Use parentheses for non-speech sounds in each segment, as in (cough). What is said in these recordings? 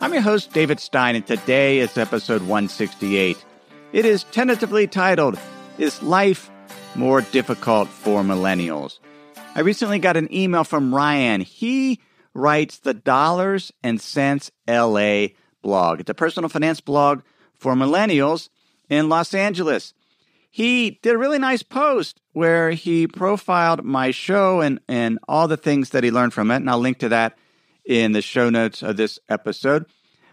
I'm your host, David Stein, and today is episode 168. It is tentatively titled, Is Life More Difficult for Millennials? I recently got an email from Ryan. He writes the Dollars and Cents LA blog. It's a personal finance blog for millennials in Los Angeles. He did a really nice post where he profiled my show and, and all the things that he learned from it, and I'll link to that in the show notes of this episode.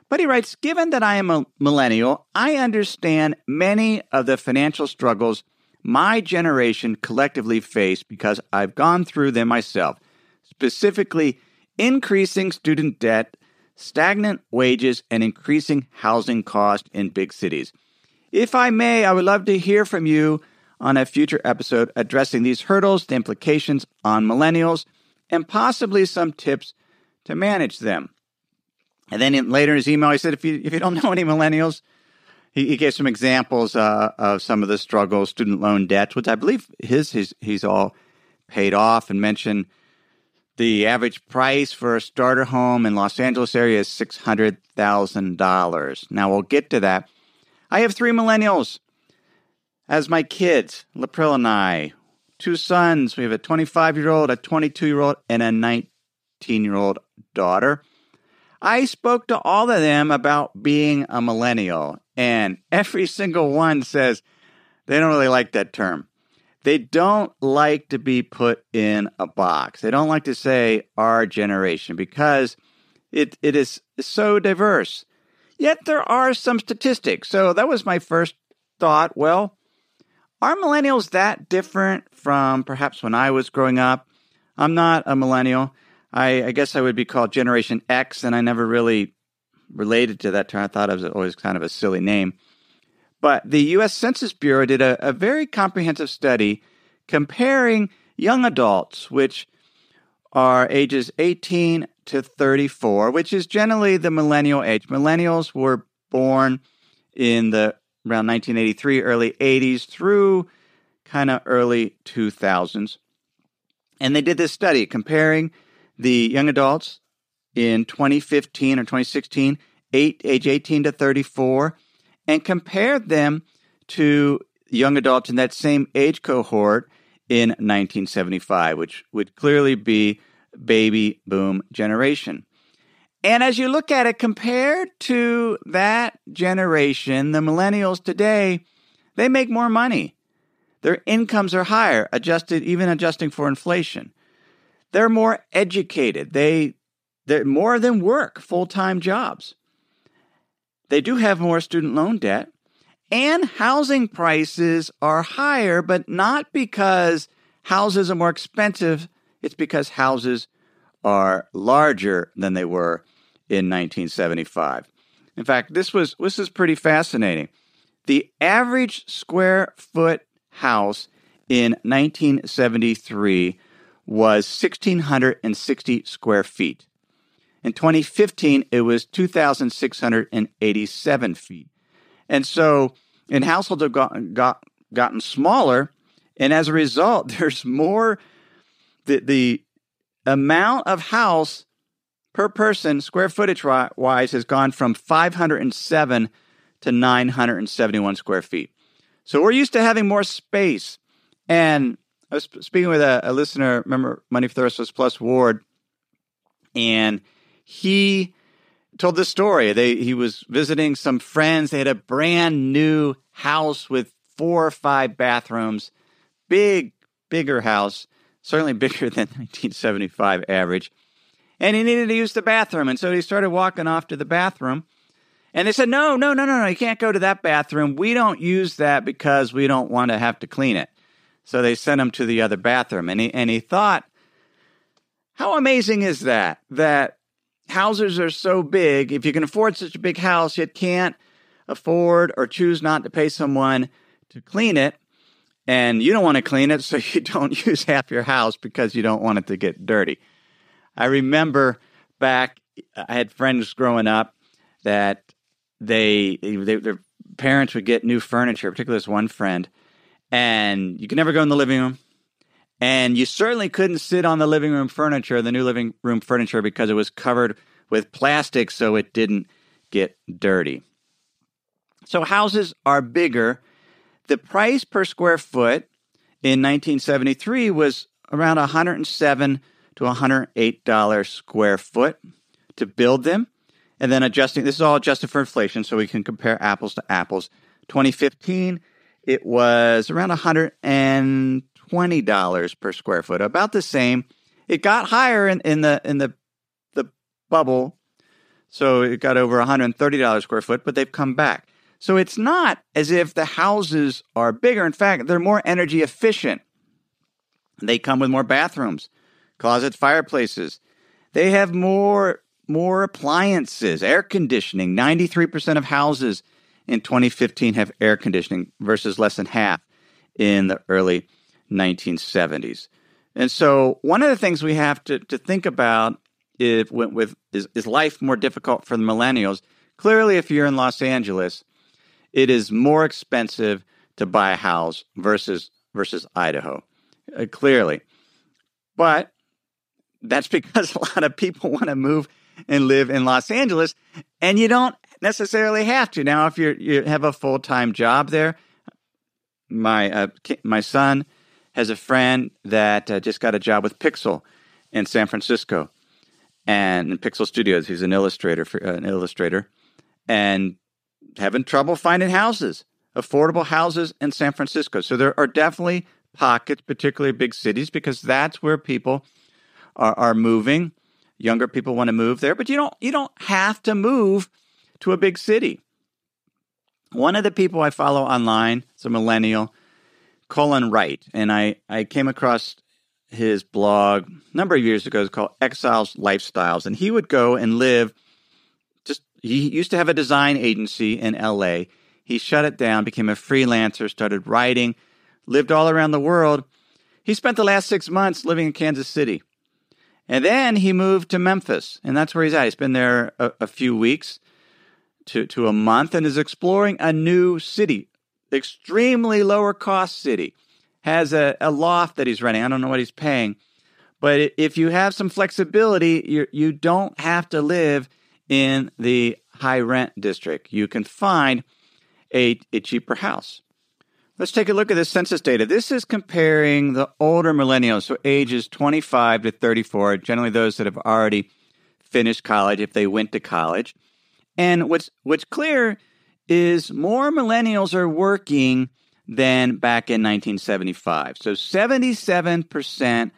But he writes Given that I am a millennial, I understand many of the financial struggles my generation collectively face because I've gone through them myself, specifically increasing student debt, stagnant wages, and increasing housing costs in big cities. If I may, I would love to hear from you on a future episode addressing these hurdles, the implications on millennials, and possibly some tips to manage them. And then in, later in his email, he said, if you, if you don't (laughs) know any millennials, he, he gave some examples uh, of some of the struggles, student loan debts, which I believe his, his he's all paid off, and mentioned the average price for a starter home in Los Angeles area is six hundred thousand dollars. Now we'll get to that. I have three millennials as my kids, Lapril and I. Two sons. We have a 25 year old, a 22 year old, and a 19 year old daughter. I spoke to all of them about being a millennial, and every single one says they don't really like that term. They don't like to be put in a box. They don't like to say our generation because it, it is so diverse. Yet there are some statistics. So that was my first thought. Well, are millennials that different from perhaps when I was growing up? I'm not a millennial. I, I, guess I would be called Generation X, and I never really related to that term. I thought it was always kind of a silly name. But the U.S. Census Bureau did a, a very comprehensive study comparing young adults, which are ages 18 to 34, which is generally the millennial age. Millennials were born in the around 1983, early 80s through kind of early 2000s. And they did this study comparing the young adults in 2015 or 2016, eight, age 18 to 34, and compared them to young adults in that same age cohort in 1975, which would clearly be baby boom generation. And as you look at it compared to that generation, the millennials today, they make more money. Their incomes are higher, adjusted even adjusting for inflation. They're more educated. They they're more than work full-time jobs. They do have more student loan debt, and housing prices are higher, but not because houses are more expensive, it's because houses are larger than they were in 1975. In fact, this was this is pretty fascinating. The average square foot house in 1973 was 1660 square feet. In 2015, it was 2,687 feet. And so, and households have got, got, gotten smaller. And as a result, (laughs) there's more, the, the amount of house per person, square footage wise, has gone from 507 to 971 square feet. So we're used to having more space. And I was speaking with a, a listener, remember Money for the Rest of Us Plus Ward, and he told this story. They he was visiting some friends. They had a brand new house with four or five bathrooms, big, bigger house, certainly (laughs) bigger than 1975 average. And he needed to use the bathroom, and so he started walking off to the bathroom. And they said, "No, no, no, no, no! You can't go to that bathroom. We don't use that because we don't want to have to clean it." So they sent him to the other bathroom. And he, and he thought, how amazing is that? That houses are so big. If you can afford such a big house, yet can't afford or choose not to pay someone to clean it. And you don't want to clean it, so (laughs) you don't use half your house because you don't want it to get dirty. I remember back, I had friends growing up that they, they their parents would get new furniture, particularly this one friend, and you could never go in the living room. And you certainly couldn't sit on the living room furniture, the new living room furniture, because it was covered with plastic so it didn't get dirty. So houses are bigger. The price per square foot in 1973 was around 107 to 108 dollars square foot to build them, and then adjusting. This is all adjusted for inflation, so we can compare apples to apples. 2015, it was around 120 dollars per square foot, about the same. It got higher in, in the in the the bubble, so it got over 130 dollars square foot, but they've come back. So it's not as if the houses are bigger. In fact, they're more energy efficient. They come with more bathrooms, closets, fireplaces. They have more more appliances, air conditioning. 93% of houses in 2015 have air conditioning versus less than half in the early 1970s. And so one of the things we have to, to think about if, with, is, is life more difficult for the millennials? Clearly, if you're in Los Angeles, it is more expensive to buy a house versus versus Idaho. Uh, clearly. But that's (laughs) because a lot of people want to move and live in Los Angeles and you don't necessarily have to. Now if you you have a full-time job there, my uh, my son has a friend that uh, just got a job with Pixar in San Francisco and Pixar Studios. He's an illustrator for uh, an illustrator and having trouble finding houses, affordable houses in San Francisco. So there are definitely pockets, particularly big cities, because that's where people are, are moving. Younger people want to move there, but you don't you don't have to move to a big city. One of the people I follow online is a millennial, Colin Wright, and I, I came across his blog a number of years ago. It's called Exiles Lifestyles, and he would go and live Just he used to have a design agency in LA. He shut it down, became a freelancer, started writing, lived all around the world. He spent the last six months living in Kansas City. And then he moved to Memphis, and that's where he's at. He's been there a, a few weeks to, to a month and is exploring a new city, extremely lower cost city. Has a, a loft that he's renting. I don't know what he's paying. But if you have some flexibility, you you don't have to live in the high rent district. You can find a, a cheaper house. Let's take a look at this census data. This is comparing the older millennials, so ages 25 to 34, generally those that have already finished college if they went to college. And what's what's clear is more millennials are working than back in 1975. So 77%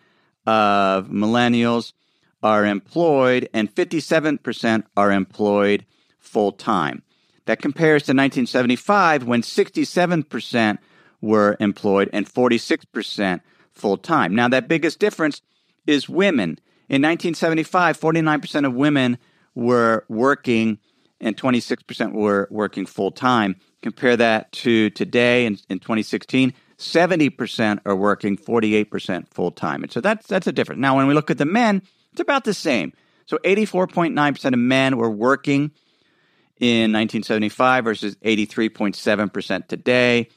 of millennials are employed and 57% are employed full time. That compares to 1975 when 67% were employed and 46% full time. Now, that biggest difference is women. In 1975, 49% of women were working and 26% were working full time. Compare that to today in, in 2016, 70% are working, 48% full time. And so that's, that's a difference. Now, when we look at the men, it's about the same. So 84.9% of men were working in 1975 versus 83.7% today,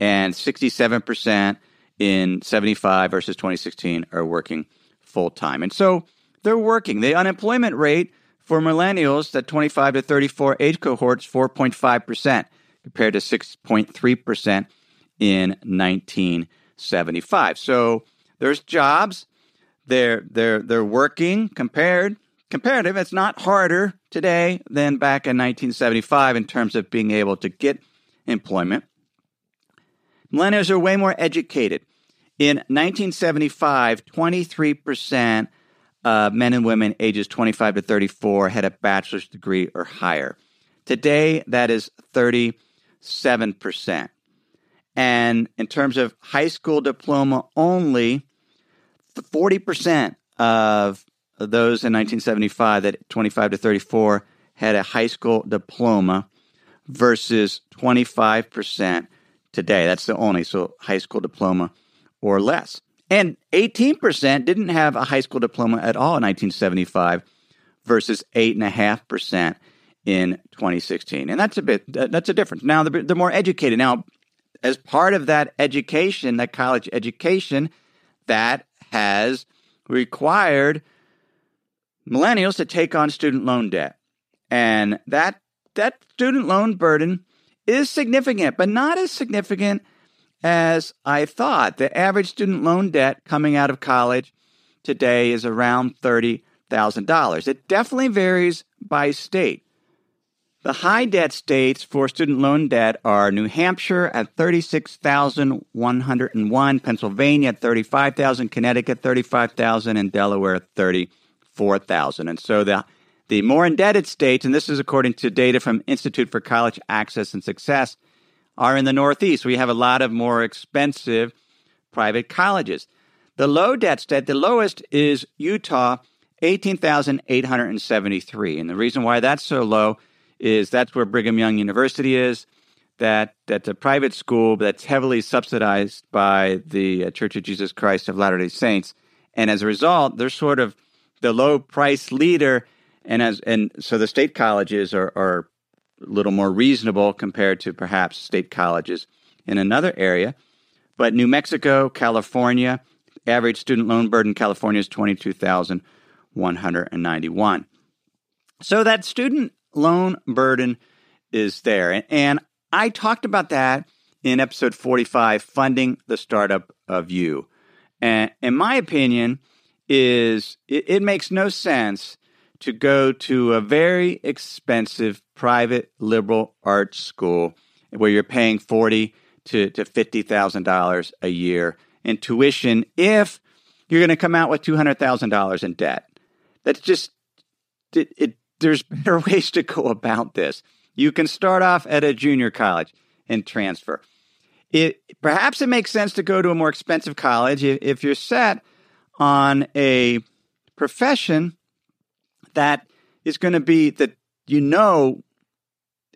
and 67% in 75 versus 2016 are working full time. And so they're working. The unemployment rate for millennials, that 25 to 34 age cohort, is 4.5% compared to 6.3% in 1975. So there's jobs, they're they're they're working compared comparative. It's not harder today than back in 1975 in terms of being able to get employment. Millennials are way more educated. In 1975, 23% of men and women ages 25 to 34 had a bachelor's degree or higher. Today, that is 37%. And in terms of high school diploma only, 40% of those in 1975, that 25 to 34, had a high school diploma versus 25% today. That's the only, so high school diploma or less. And 18% didn't have a high school diploma at all in 1975 versus 8.5% in 2016. And that's a bit, that's a difference. Now, they're, they're more educated. Now, as part of that education, that college education, that has required millennials to take on student loan debt. And that that student loan burden is significant, but not as significant as I thought. The average student loan debt coming out of college today is around $30,000. It definitely varies by state. The high debt states for student loan debt are New Hampshire at 36,101, Pennsylvania at 35,000, Connecticut 35,000 and Delaware at 34,000. And so the the more indebted states, and this is according to data from Institute for College Access and Success, are in the Northeast. We have a lot of more expensive private colleges. The low debt state, the lowest is Utah, 18,873. And the reason why that's so low is that's where Brigham Young University is. That that's a private school that's heavily subsidized by the uh, Church of Jesus Christ of Latter-day Saints. And as a result, they're sort of the low price leader and as and so the state colleges are, are little more reasonable compared to perhaps state colleges in another area. But New Mexico, California, average student loan burden in California is 22,191. So that student loan burden is there. And I talked about that in episode 45, Funding the Startup of You. And in my opinion, is it, it makes no sense to go to a very expensive private liberal arts school where you're paying forty to, to fifty thousand dollars a year in tuition if you're going to come out with two hundred thousand dollars in debt. That's just it, it. There's better (laughs) ways to go about this. You can start off at a junior college and transfer. It perhaps it makes sense to go to a more expensive college if, if you're set on a profession that is going to be that you know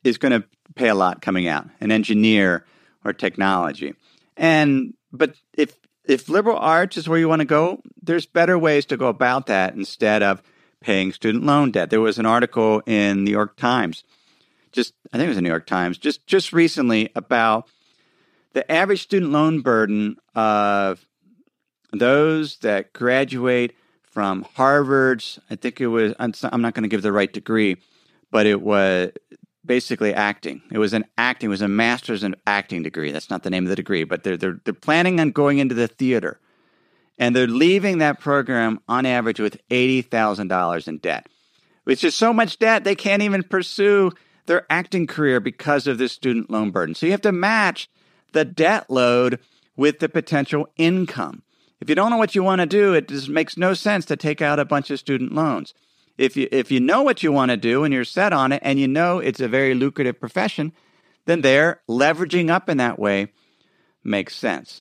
is going to pay a lot coming out an engineer or technology. And but if if liberal arts is where you want to go there's better ways to go about that instead of paying student loan debt. There was an article in the new york times just i think it was the new york times just just recently about the average student loan burden of those that graduate from Harvard's, I think it was, I'm not going to give the right degree, but it was basically acting. It was an acting, it was a master's in acting degree. That's not the name of the degree, but they're, they're, they're planning on going into the theater. And they're leaving that program on average with $80,000 in debt, which is so much debt they can't even pursue their acting career because of this student loan burden. So you have to match the debt load with the potential income. If you don't know what you want to do, it just makes no sense to take out a bunch of student loans. If you if you know what you want to do and you're set on it and you know it's a very lucrative profession, then there leveraging up in that way makes sense.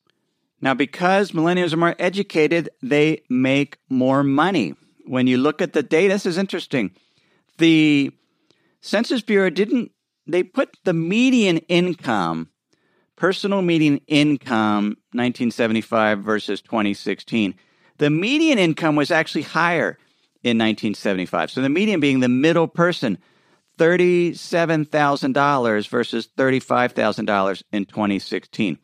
Now, because millennials are more educated, they make more money. When you look at the data, this is interesting. The Census Bureau didn't, they put the median income personal median income 1975 versus 2016 the median income was actually higher in 1975 so the median being the middle person $37,000 versus $35,000 in 2016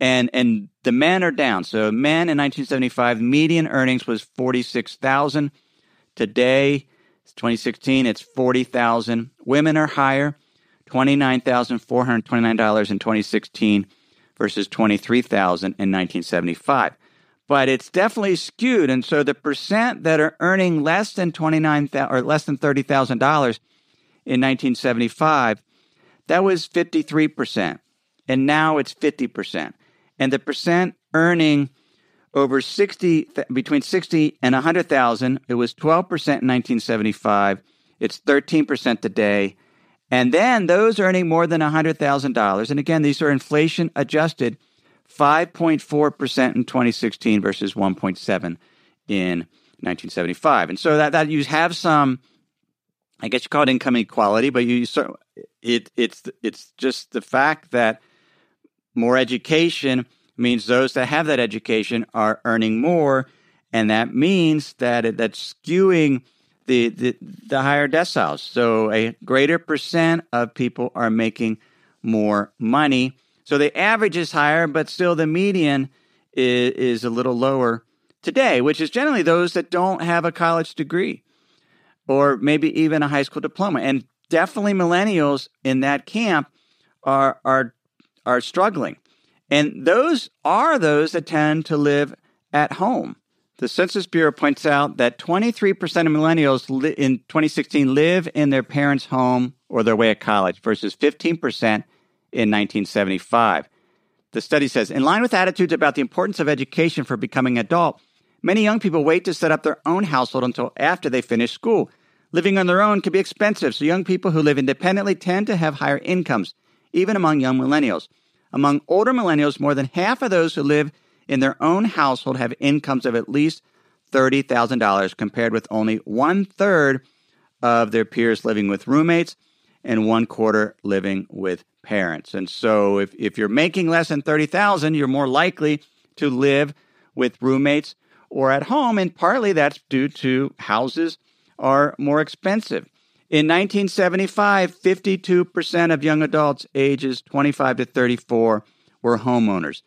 and and the men are down. So men in 1975 median earnings was 46,000 today 2016 it's 40,000 women are higher $29,429 in 2016 versus 23,000 in 1975. But it's definitely skewed and so the percent that are earning less than 29,000 or less than $30,000 in 1975 that was 53% and now it's 50%. And the percent earning over 60 between 60 and 100,000 it was 12% in 1975 it's 13% today And then those earning more than $100,000, and again, these are inflation adjusted, 5.4% in 2016 versus 1.7 in 1975. And so that, that you have some, I guess you call it income inequality, but you it it's it's just the fact that more education means those that have that education are earning more, and that means that it, that's skewing the, the higher deciles. So a greater percent of people are making more money. So the average is higher, but still the median is, is a little lower today, which is generally those that don't have a college degree or maybe even a high school diploma. And definitely millennials in that camp are are are struggling. And those are those that tend to live at home. The Census Bureau points out that 23% of millennials li- in 2016 live in their parents' home or their way of college versus 15% in 1975. The study says, in line with attitudes about the importance of education for becoming adult, many young people wait to set up their own household until after they finish school. Living on their own can be expensive, so young people who live independently tend to have higher incomes, even among young millennials. Among older millennials, more than half of those who live in their own household have incomes of at least $30,000, compared with only one third of their peers living with roommates and one quarter living with parents. And so if, if you're making less than 30,000, you're more likely to live with roommates or at home. And partly that's due to houses are more expensive. In 1975, 52% of young adults ages 25 to 34 were homeowners.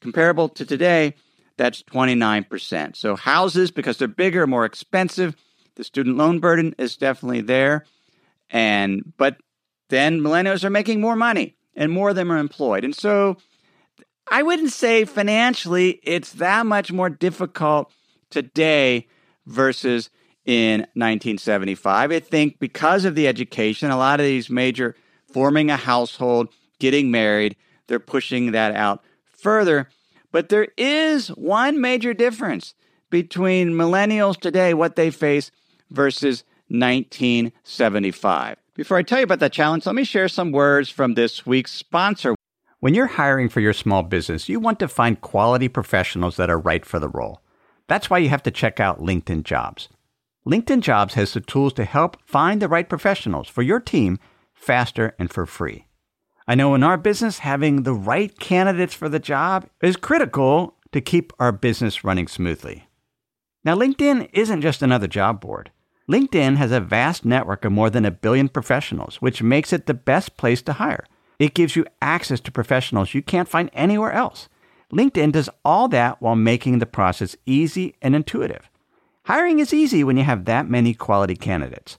Comparable to today, that's 29%. So houses, because they're bigger, more expensive, the student loan burden is definitely there. And but then millennials are making more money and more of them are employed. And so I wouldn't say financially it's that much more difficult today versus in 1975. I think because of the education, a lot of these major forming a household, getting married, they're pushing that out further. But there is one major difference between millennials today, what they face, versus 1975. Before I tell you about that challenge, let me share some words from this week's sponsor. When you're hiring for your small business, you want to find quality professionals that are right for the role. That's why you have to check out LinkedIn Jobs. LinkedIn Jobs has the tools to help find the right professionals for your team faster and for free. I know in our business, having the right candidates for the job is critical to keep our business running smoothly. Now, LinkedIn isn't just another job board. LinkedIn has a vast network of more than a billion professionals, which makes it the best place to hire. It gives you access to professionals you can't find anywhere else. LinkedIn does all that while making the process easy and intuitive. Hiring is easy when you have that many quality candidates.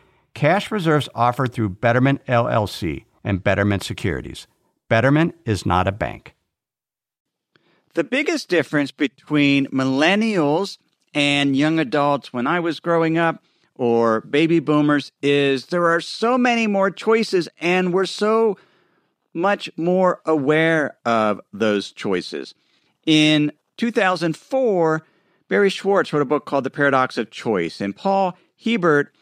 Cash reserves offered through Betterment LLC and Betterment Securities. Betterment is not a bank. The biggest difference between millennials and young adults when I was growing up or baby boomers is there are so many more choices and we're so much more aware of those choices. In 2004, Barry Schwartz wrote a book called The Paradox of Choice, and Paul Hiebert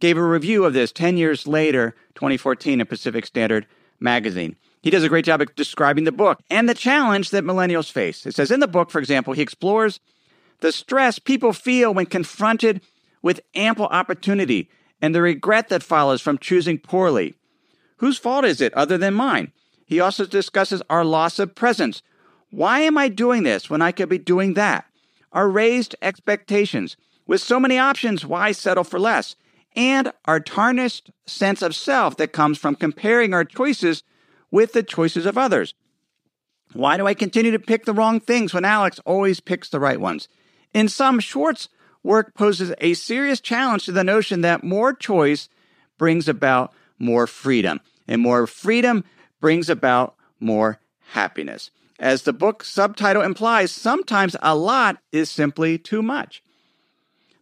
gave a review of this 10 years later, 2014, in Pacific Standard magazine. He does a great job of describing the book and the challenge that millennials face. It says in the book, for example, he explores the stress people feel when confronted with ample opportunity and the regret that follows from choosing poorly. Whose fault is it other than mine? He also discusses our loss of presence. Why am I doing this when I could be doing that? Our raised expectations. With so many options, why settle for less? And our tarnished sense of self that comes from comparing our choices with the choices of others. Why do I continue to pick the wrong things when Alex always picks the right ones? In sum, Schwartz work poses a serious challenge to the notion that more choice brings about more freedom, and more freedom brings about more happiness. As the book subtitle implies, sometimes a lot is simply too much.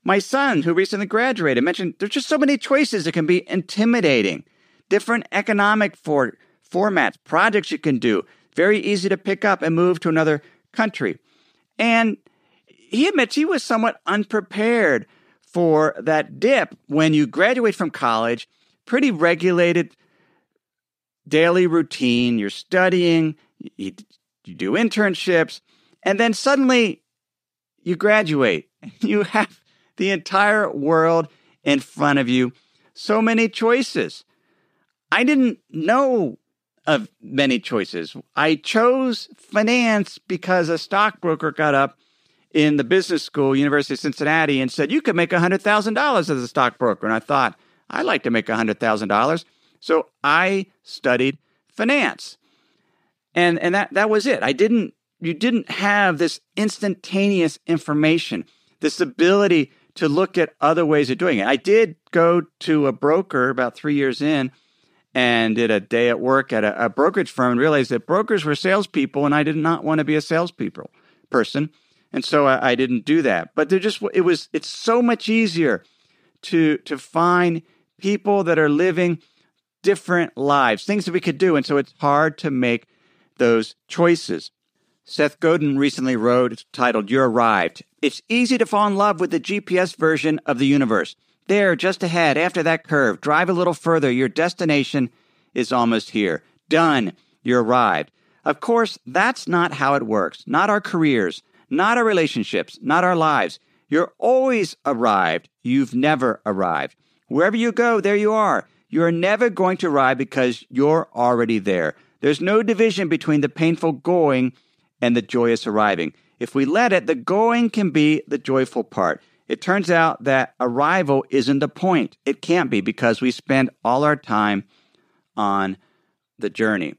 My son, who recently graduated, mentioned there's just so many choices that can be intimidating. Different economic for, formats, projects you can do, very easy to pick up and move to another country. And he admits he was somewhat unprepared for that dip when you graduate from college, pretty regulated daily routine, you're studying, you, you do internships, and then suddenly you graduate. (laughs) You have the entire world in front of you. So many choices. I didn't know of many choices. I chose finance because a stockbroker got up in the business school, University of Cincinnati, and said, You could make $100,000 as a stockbroker. And I thought, I'd like to make $100,000. So I studied finance. And, and that, that was it. I didn't, you didn't have this instantaneous information, this ability to look at other ways of doing it. I did go to a broker about three years in and did a day at work at a, a brokerage firm and realized that brokers were salespeople and I did not want to be a salespeople person and so I, I didn't do that. But there just it was it's so much easier to to find people that are living different lives, things that we could do, and so it's hard to make those choices. Seth Godin recently wrote, titled You Arrived. It's easy to fall in love with the GPS version of the universe. There, just ahead, after that curve, drive a little further. Your destination is almost here. Done. You arrived. Of course, that's not how it works. Not our careers, not our relationships, not our lives. You're always arrived. You've never arrived. Wherever you go, there you are. You're never going to arrive because you're already there. There's no division between the painful going and the joyous arriving. If we let it, the going can be the joyful part. It turns out that arrival isn't the point. It can't be because we spend all our time on the journey.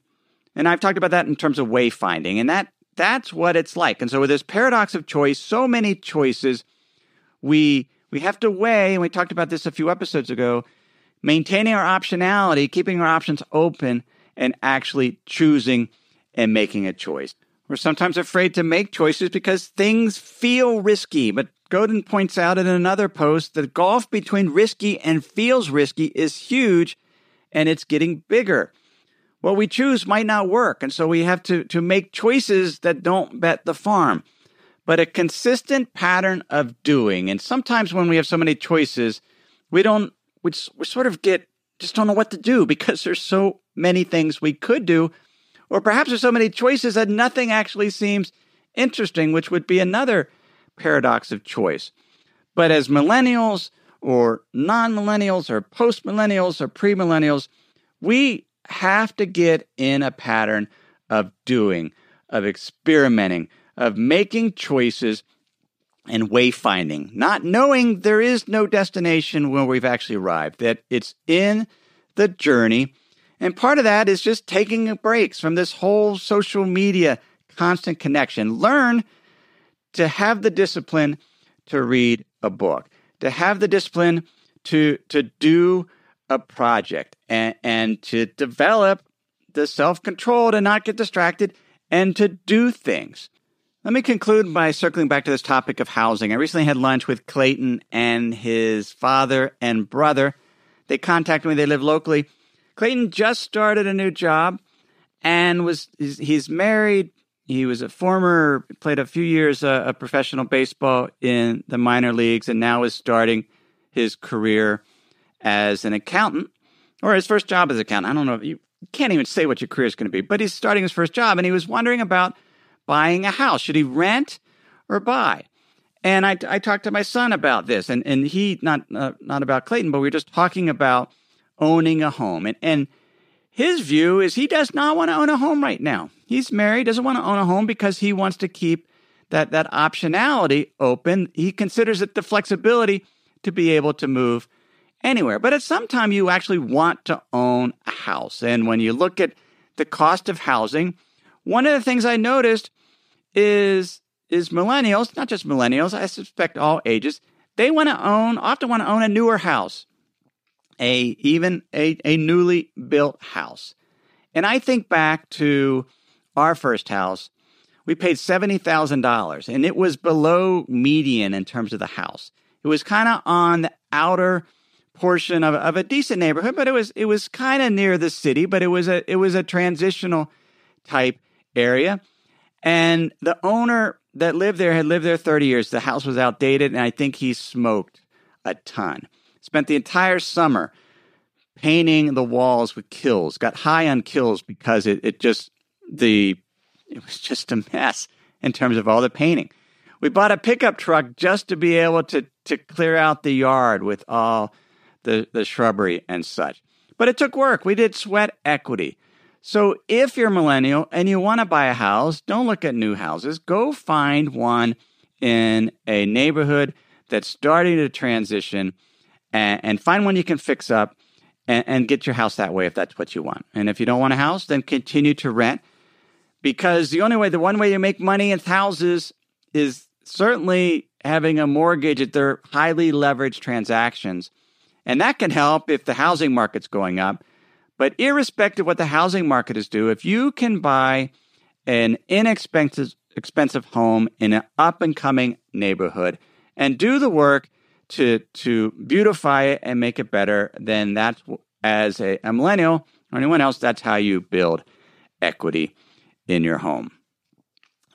And I've talked about that in terms of wayfinding, and that that's what it's like. And so with this paradox of choice, so many choices, we we have to weigh, and we talked about this a few episodes ago, maintaining our optionality, keeping our options open, and actually choosing and making a choice. We're sometimes afraid to make choices because things feel risky. But Godin points out in another post that the gulf between risky and feels risky is huge and it's getting bigger what we choose might not work. And so we have to, to make choices that don't bet the farm. But a consistent pattern of doing. And sometimes when we have so many choices, we don't, we, we sort of get, just don't know what to do (laughs) because there's so many things we could do. Or perhaps there's so many choices that nothing actually seems interesting, which would be another paradox of choice. But as millennials or non millennials or post millennials or pre millennials, we have to get in a pattern of doing, of experimenting, of making choices and wayfinding, not knowing there is no destination when we've actually arrived, that it's in the journey. And part of that is just taking breaks from this whole social media constant connection. Learn to have the discipline to read a book, to have the discipline to, to do a project and, and to develop the self control to not get distracted and to do things. Let me conclude by circling back to this topic of housing. I recently had lunch with Clayton and his father and brother. They contacted me, they live locally. Clayton just started a new job and was he's, married. He was a former played a few years uh, of professional baseball in the minor leagues, and now is starting his career as an accountant or his first job as an accountant. I don't know if you can't even say what your career is going to be, but he's starting his first job, and he was wondering about buying a house. Should he rent or buy? And I, I talked to my son about this, and, and he, not, uh, not about Clayton, but we were just talking about owning a home. And, and his view is he does not want to own a home right now. He's married, doesn't want to own a home because he wants to keep that, that optionality open. He considers it the flexibility to be able to move anywhere. But at some time, you actually want to own a house. And when you look at the cost of housing, one of the things I noticed is is millennials, not just millennials, I suspect all ages, they want to own, often want to own a newer house, a even a, a newly built house. And I think back to our first house, we paid $70,000 and it was below median in terms of the house. It was kind of on the outer portion of, of a decent neighborhood, but it was it was kind of near the city, but it was a it was a transitional type area. And the owner that lived there had lived there 30 years. The house was outdated, and I think he smoked a ton. Spent the entire summer painting the walls with Kilz. Got high on Kilz because it, it just the it was just a mess in terms of all the painting. We bought a pickup truck just to be able to to clear out the yard with all the, the shrubbery and such. But it took work. We did sweat equity. So if you're a millennial and you want to buy a house, don't look at new houses. Go find one in a neighborhood that's starting to transition and, and find one you can fix up and, and get your house that way if that's what you want. And if you don't want a house, then continue to rent because the only way, the one way to make money in houses is certainly having a mortgage. They're highly leveraged transactions. And that can help if the housing market's going up. But irrespective of what the housing market is due, if you can buy an inexpensive expensive home in an up and coming neighborhood and do the work to to beautify it and make it better, then that's as a, a millennial or anyone else, that's how you build equity in your home.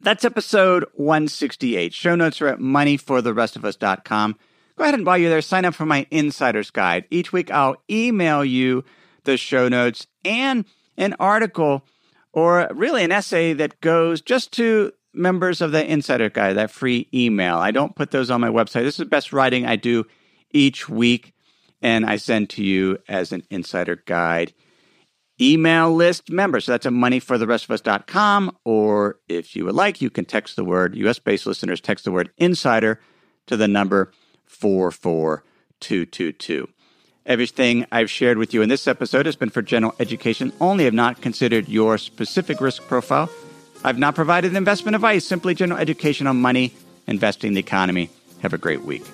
That's episode 168. Show notes are at moneyfortherestofus.com. Go ahead and while you're there, sign up for my insider's guide. Each week I'll email you the show notes and an article or really an essay that goes just to members of the Insider Guide, that free email. I don't put those on my website. This is the best writing I do each week, and I send to you as an Insider Guide email list member. So that's a moneyfortherestofus.com. Or if you would like, you can text the word, US based listeners, text the word insider to the number 44222. Everything I've shared with you in this episode has been for general education only. have not considered your specific risk profile. I've not provided investment advice, simply general education on money, investing, the economy. Have a great week.